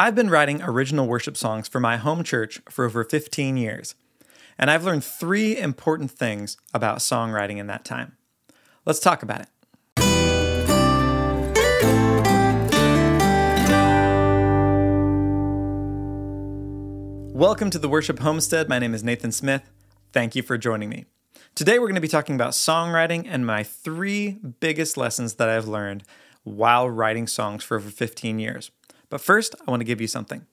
I've been writing original worship songs for my home church for over 15 years, and I've learned three important things about songwriting in that time. Let's talk about it. Welcome to the Worship Homestead. My name is Nathan Smith. Thank you for joining me. Today, we're going to be talking about songwriting and my three biggest lessons that I've learned while writing songs for over 15 years. But first, I want to give you something.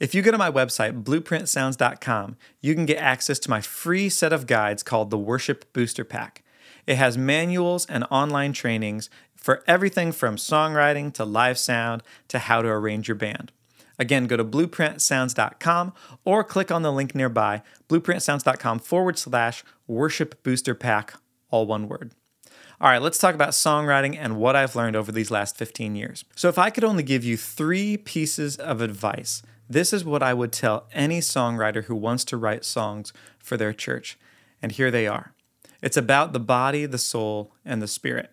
If you go to my website, blueprintsounds.com, you can get access to my free set of guides called the Worship Booster Pack. It has manuals and online trainings for everything from songwriting to live sound to how to arrange your band. Again, go to blueprintsounds.com or click on the link nearby, blueprintsounds.com forward slash worship booster pack, all one word. All right, let's talk about songwriting and what I've learned over these last 15 years. So, if I could only give you three pieces of advice, this is what I would tell any songwriter who wants to write songs for their church. And here they are it's about the body, the soul, and the spirit.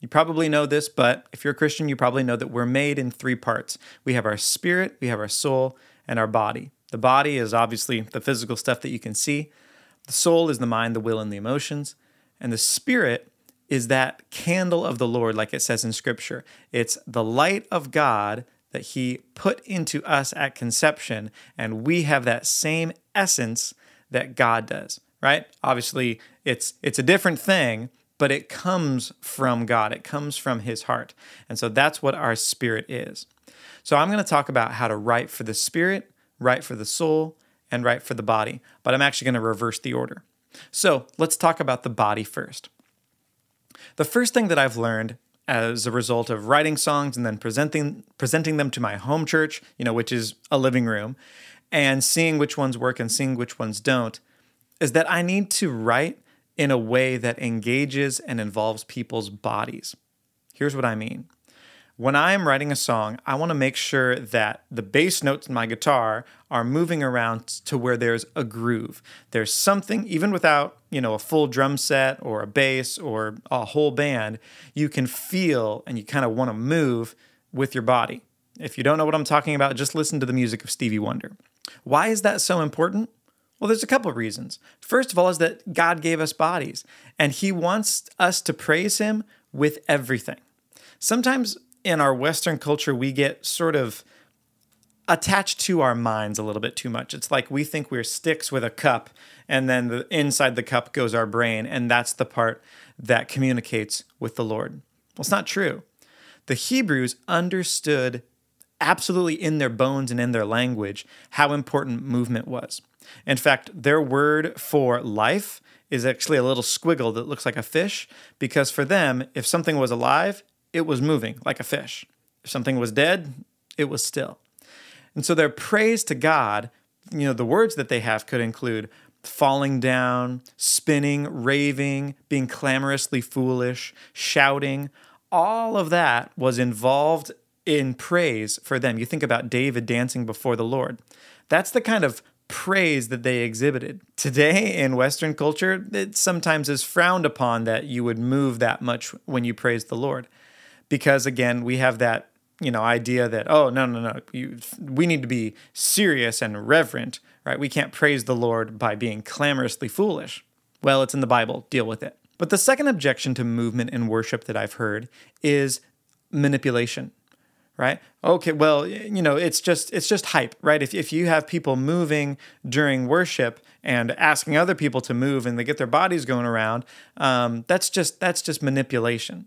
You probably know this, but if you're a Christian, you probably know that we're made in three parts we have our spirit, we have our soul, and our body. The body is obviously the physical stuff that you can see, the soul is the mind, the will, and the emotions, and the spirit is that candle of the Lord, like it says in Scripture. It's the light of God that He put into us at conception, and we have that same essence that God does, right? Obviously, it's it's a different thing, but it comes from God. It comes from His heart, and so that's what our spirit is. So I'm going to talk about how to write for the spirit, write for the soul, and write for the body, but I'm actually going to reverse the order. So let's talk about the body first. The first thing that I've learned as a result of writing songs and then presenting presenting them to my home church, you know, which is a living room, and seeing which ones work and seeing which ones don't, is that I need to write in a way that engages and involves people's bodies. Here's what I mean when I'm writing a song, I want to make sure that the bass notes in my guitar are moving around to where there's a groove. There's something, even without, you know, a full drum set or a bass or a whole band, you can feel and you kind of want to move with your body. If you don't know what I'm talking about, just listen to the music of Stevie Wonder. Why is that so important? Well, there's a couple of reasons. First of all, is that God gave us bodies and He wants us to praise Him with everything. Sometimes in our Western culture, we get sort of attached to our minds a little bit too much. It's like we think we're sticks with a cup, and then the, inside the cup goes our brain, and that's the part that communicates with the Lord. Well, it's not true. The Hebrews understood absolutely in their bones and in their language how important movement was. In fact, their word for life is actually a little squiggle that looks like a fish because for them, if something was alive, it was moving like a fish. If something was dead, it was still. And so their praise to God, you know, the words that they have could include falling down, spinning, raving, being clamorously foolish, shouting. All of that was involved in praise for them. You think about David dancing before the Lord. That's the kind of praise that they exhibited. Today in Western culture, it sometimes is frowned upon that you would move that much when you praise the Lord because again we have that you know idea that oh no no no you, we need to be serious and reverent right? We can't praise the lord by being clamorously foolish. Well it's in the bible. Deal with it. But the second objection to movement in worship that i've heard is manipulation right? Okay well you know it's just it's just hype right? If, if you have people moving during worship and asking other people to move and they get their bodies going around um, that's just that's just manipulation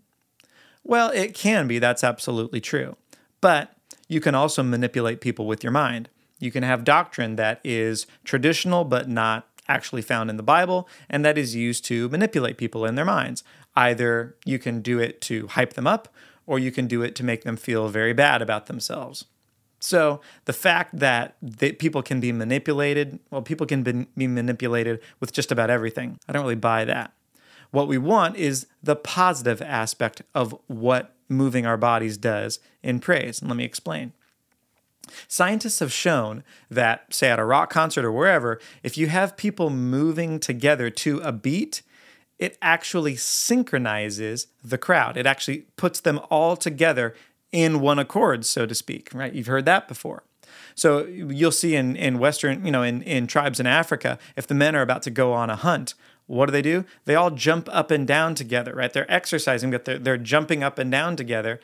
well, it can be. That's absolutely true. But you can also manipulate people with your mind. You can have doctrine that is traditional but not actually found in the Bible, and that is used to manipulate people in their minds. Either you can do it to hype them up, or you can do it to make them feel very bad about themselves. So the fact that people can be manipulated, well, people can be manipulated with just about everything. I don't really buy that. What we want is the positive aspect of what moving our bodies does in praise. And let me explain. Scientists have shown that, say, at a rock concert or wherever, if you have people moving together to a beat, it actually synchronizes the crowd. It actually puts them all together in one accord, so to speak, right? You've heard that before. So you'll see in, in Western, you know, in, in tribes in Africa, if the men are about to go on a hunt, what do they do? They all jump up and down together, right? They're exercising, but they're, they're jumping up and down together.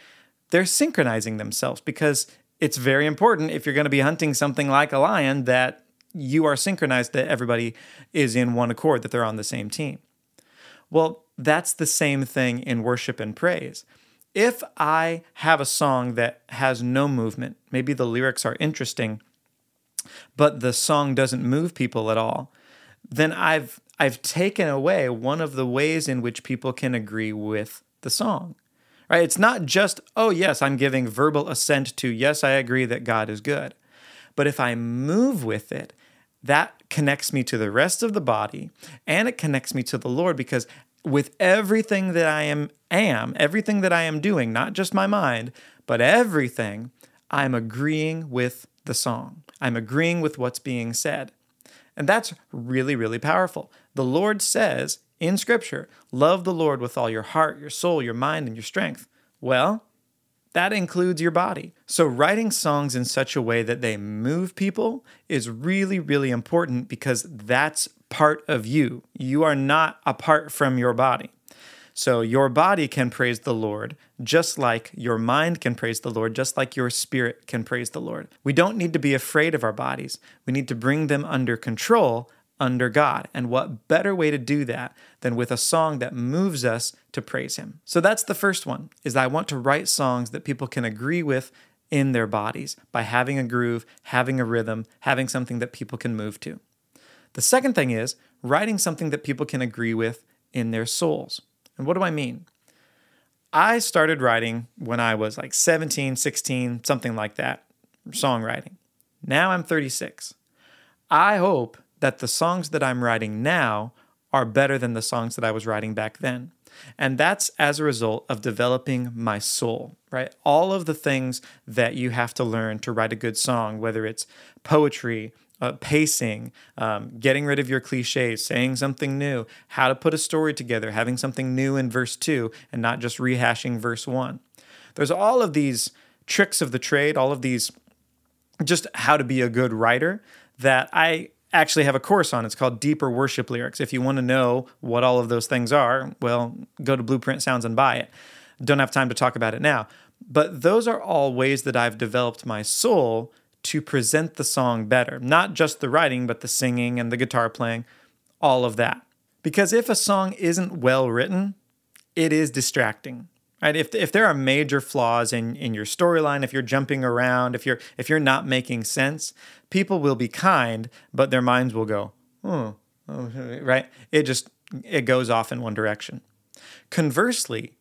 They're synchronizing themselves because it's very important if you're going to be hunting something like a lion that you are synchronized, that everybody is in one accord, that they're on the same team. Well, that's the same thing in worship and praise. If I have a song that has no movement, maybe the lyrics are interesting, but the song doesn't move people at all, then I've I've taken away one of the ways in which people can agree with the song. Right? It's not just, oh yes, I'm giving verbal assent to yes, I agree that God is good. But if I move with it, that connects me to the rest of the body and it connects me to the Lord because with everything that I am am, everything that I am doing, not just my mind, but everything, I'm agreeing with the song. I'm agreeing with what's being said. And that's really, really powerful. The Lord says in Scripture, love the Lord with all your heart, your soul, your mind, and your strength. Well, that includes your body. So, writing songs in such a way that they move people is really, really important because that's part of you. You are not apart from your body. So your body can praise the Lord, just like your mind can praise the Lord, just like your spirit can praise the Lord. We don't need to be afraid of our bodies. We need to bring them under control under God. And what better way to do that than with a song that moves us to praise him. So that's the first one is I want to write songs that people can agree with in their bodies by having a groove, having a rhythm, having something that people can move to. The second thing is writing something that people can agree with in their souls. And what do I mean? I started writing when I was like 17, 16, something like that, songwriting. Now I'm 36. I hope that the songs that I'm writing now are better than the songs that I was writing back then. And that's as a result of developing my soul, right? All of the things that you have to learn to write a good song, whether it's poetry, uh, pacing, um, getting rid of your cliches, saying something new, how to put a story together, having something new in verse two and not just rehashing verse one. There's all of these tricks of the trade, all of these just how to be a good writer that I actually have a course on. It's called Deeper Worship Lyrics. If you want to know what all of those things are, well, go to Blueprint Sounds and buy it. Don't have time to talk about it now. But those are all ways that I've developed my soul to present the song better. Not just the writing, but the singing and the guitar playing, all of that. Because if a song isn't well written, it is distracting. Right? If, if there are major flaws in, in your storyline, if you're jumping around, if you're if you're not making sense, people will be kind, but their minds will go, oh, oh right? It just it goes off in one direction. Conversely,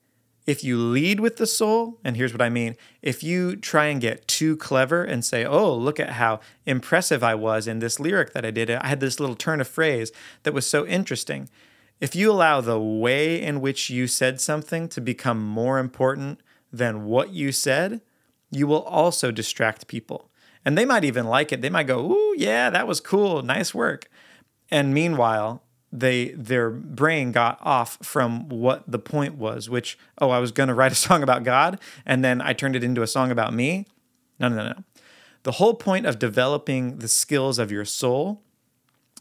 if you lead with the soul, and here's what I mean if you try and get too clever and say, oh, look at how impressive I was in this lyric that I did, I had this little turn of phrase that was so interesting. If you allow the way in which you said something to become more important than what you said, you will also distract people. And they might even like it. They might go, ooh, yeah, that was cool. Nice work. And meanwhile, they their brain got off from what the point was, which oh, I was going to write a song about God, and then I turned it into a song about me. No, no, no, no. The whole point of developing the skills of your soul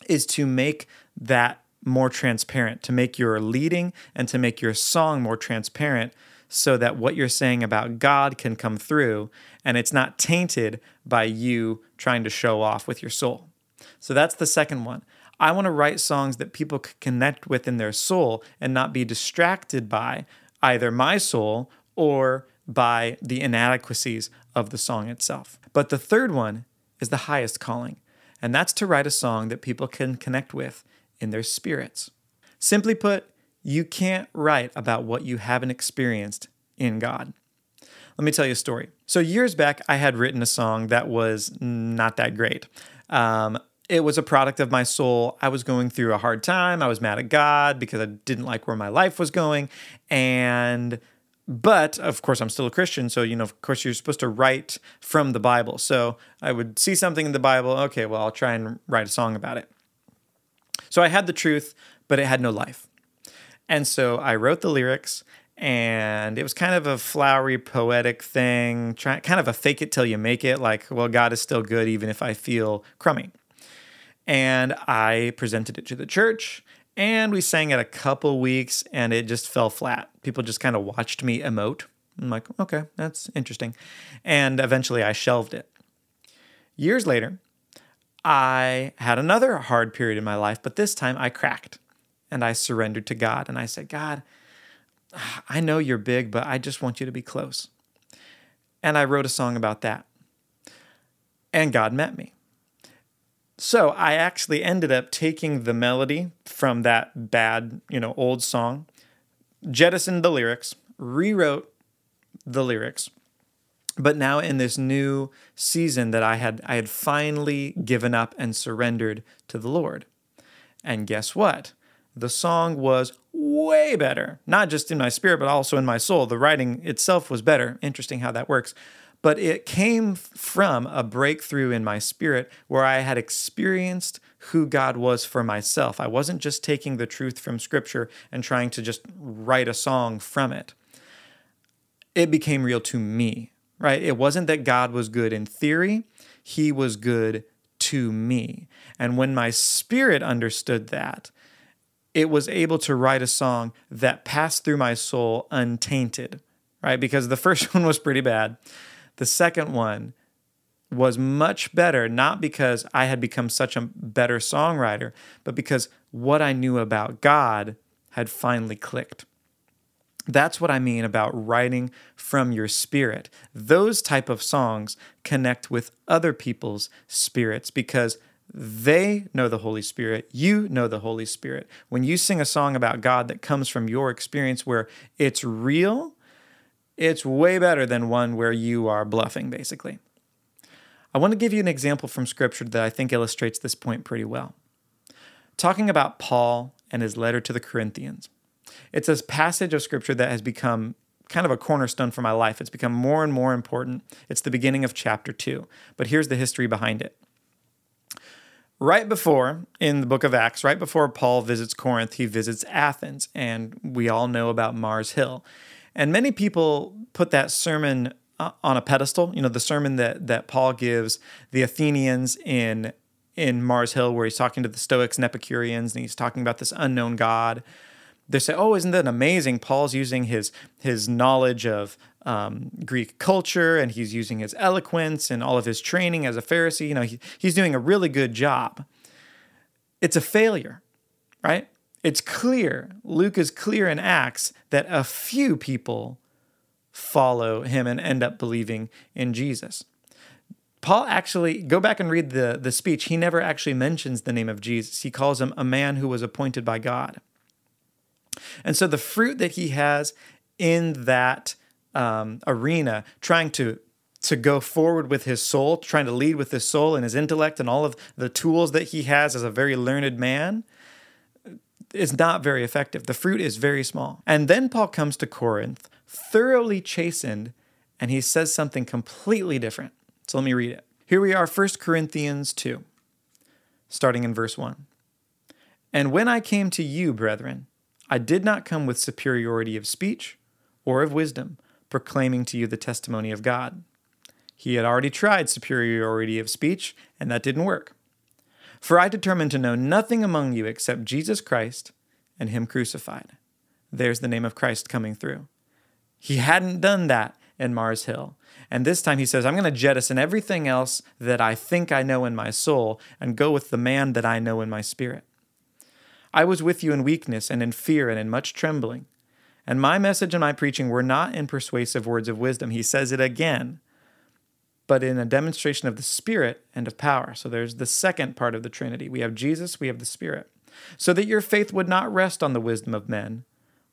is to make that more transparent, to make your leading and to make your song more transparent so that what you're saying about God can come through and it's not tainted by you trying to show off with your soul. So that's the second one. I want to write songs that people can connect with in their soul and not be distracted by either my soul or by the inadequacies of the song itself. But the third one is the highest calling, and that's to write a song that people can connect with in their spirits. Simply put, you can't write about what you haven't experienced in God. Let me tell you a story. So, years back, I had written a song that was not that great. Um, it was a product of my soul. I was going through a hard time. I was mad at God because I didn't like where my life was going. And, but of course, I'm still a Christian. So, you know, of course, you're supposed to write from the Bible. So I would see something in the Bible. Okay, well, I'll try and write a song about it. So I had the truth, but it had no life. And so I wrote the lyrics and it was kind of a flowery, poetic thing, try, kind of a fake it till you make it, like, well, God is still good even if I feel crummy. And I presented it to the church, and we sang it a couple weeks, and it just fell flat. People just kind of watched me emote. I'm like, okay, that's interesting. And eventually I shelved it. Years later, I had another hard period in my life, but this time I cracked and I surrendered to God. And I said, God, I know you're big, but I just want you to be close. And I wrote a song about that. And God met me. So I actually ended up taking the melody from that bad, you know, old song, jettisoned the lyrics, rewrote the lyrics. But now in this new season that I had I had finally given up and surrendered to the Lord. And guess what? The song was way better, not just in my spirit, but also in my soul. The writing itself was better. Interesting how that works. But it came from a breakthrough in my spirit where I had experienced who God was for myself. I wasn't just taking the truth from Scripture and trying to just write a song from it. It became real to me, right? It wasn't that God was good in theory, He was good to me. And when my spirit understood that, it was able to write a song that passed through my soul untainted, right? Because the first one was pretty bad. The second one was much better, not because I had become such a better songwriter, but because what I knew about God had finally clicked. That's what I mean about writing from your spirit. Those type of songs connect with other people's spirits because they know the Holy Spirit. You know the Holy Spirit. When you sing a song about God that comes from your experience where it's real, it's way better than one where you are bluffing, basically. I want to give you an example from Scripture that I think illustrates this point pretty well. Talking about Paul and his letter to the Corinthians, it's a passage of Scripture that has become kind of a cornerstone for my life. It's become more and more important. It's the beginning of chapter two, but here's the history behind it right before in the book of Acts, right before Paul visits Corinth, he visits Athens, and we all know about Mars Hill. And many people put that sermon uh, on a pedestal, you know, the sermon that that Paul gives the Athenians in in Mars Hill where he's talking to the Stoics and Epicureans and he's talking about this unknown god. They say, "Oh, isn't that amazing? Paul's using his his knowledge of um, Greek culture and he's using his eloquence and all of his training as a Pharisee. You know, he, he's doing a really good job. It's a failure, right? It's clear, Luke is clear in Acts that a few people follow him and end up believing in Jesus. Paul actually, go back and read the, the speech. He never actually mentions the name of Jesus. He calls him a man who was appointed by God. And so the fruit that he has in that um, arena, trying to to go forward with his soul, trying to lead with his soul and his intellect and all of the tools that he has as a very learned man, is not very effective. The fruit is very small. And then Paul comes to Corinth, thoroughly chastened, and he says something completely different. So let me read it. Here we are, 1 Corinthians 2, starting in verse 1. And when I came to you, brethren, I did not come with superiority of speech or of wisdom proclaiming to you the testimony of God. He had already tried superiority of speech, and that didn't work. For I determined to know nothing among you except Jesus Christ and Him crucified. There's the name of Christ coming through. He hadn't done that in Mars Hill. And this time he says, I'm going to jettison everything else that I think I know in my soul and go with the man that I know in my spirit. I was with you in weakness and in fear and in much trembling. And my message and my preaching were not in persuasive words of wisdom. He says it again, but in a demonstration of the Spirit and of power. So there's the second part of the Trinity. We have Jesus, we have the Spirit. So that your faith would not rest on the wisdom of men,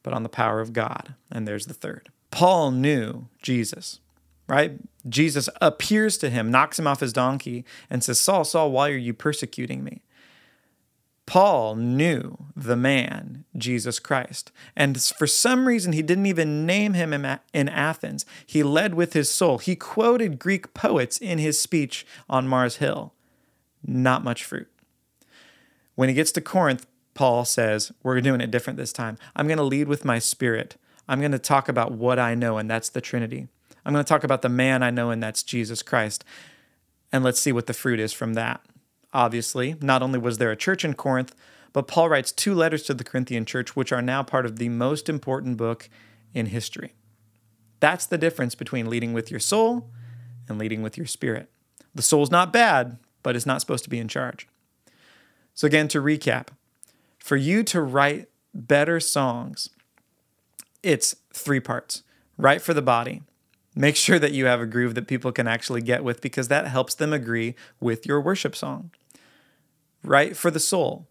but on the power of God. And there's the third. Paul knew Jesus, right? Jesus appears to him, knocks him off his donkey, and says, Saul, Saul, why are you persecuting me? Paul knew the man, Jesus Christ. And for some reason, he didn't even name him in Athens. He led with his soul. He quoted Greek poets in his speech on Mars Hill. Not much fruit. When he gets to Corinth, Paul says, We're doing it different this time. I'm going to lead with my spirit. I'm going to talk about what I know, and that's the Trinity. I'm going to talk about the man I know, and that's Jesus Christ. And let's see what the fruit is from that. Obviously, not only was there a church in Corinth, but Paul writes two letters to the Corinthian church, which are now part of the most important book in history. That's the difference between leading with your soul and leading with your spirit. The soul's not bad, but it's not supposed to be in charge. So, again, to recap, for you to write better songs, it's three parts write for the body. Make sure that you have a groove that people can actually get with because that helps them agree with your worship song. Write for the soul.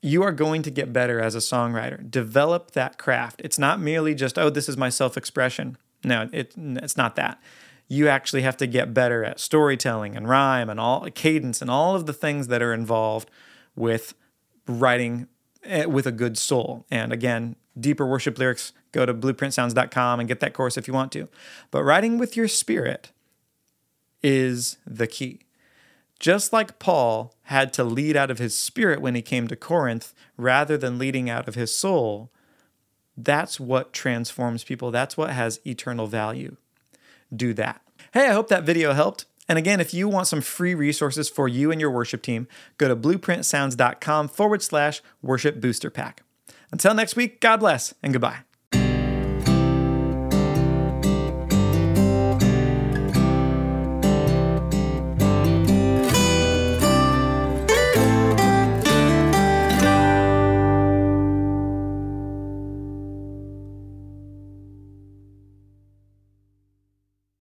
You are going to get better as a songwriter. Develop that craft. It's not merely just, oh, this is my self expression. No, it, it's not that you actually have to get better at storytelling and rhyme and all cadence and all of the things that are involved with writing eh, with a good soul. And again, deeper worship lyrics, go to blueprintsounds.com and get that course if you want to. But writing with your spirit is the key. Just like Paul had to lead out of his spirit when he came to Corinth rather than leading out of his soul, that's what transforms people. That's what has eternal value do that. Hey, I hope that video helped. And again, if you want some free resources for you and your worship team, go to blueprintsounds.com forward slash worship booster pack. Until next week, God bless and goodbye.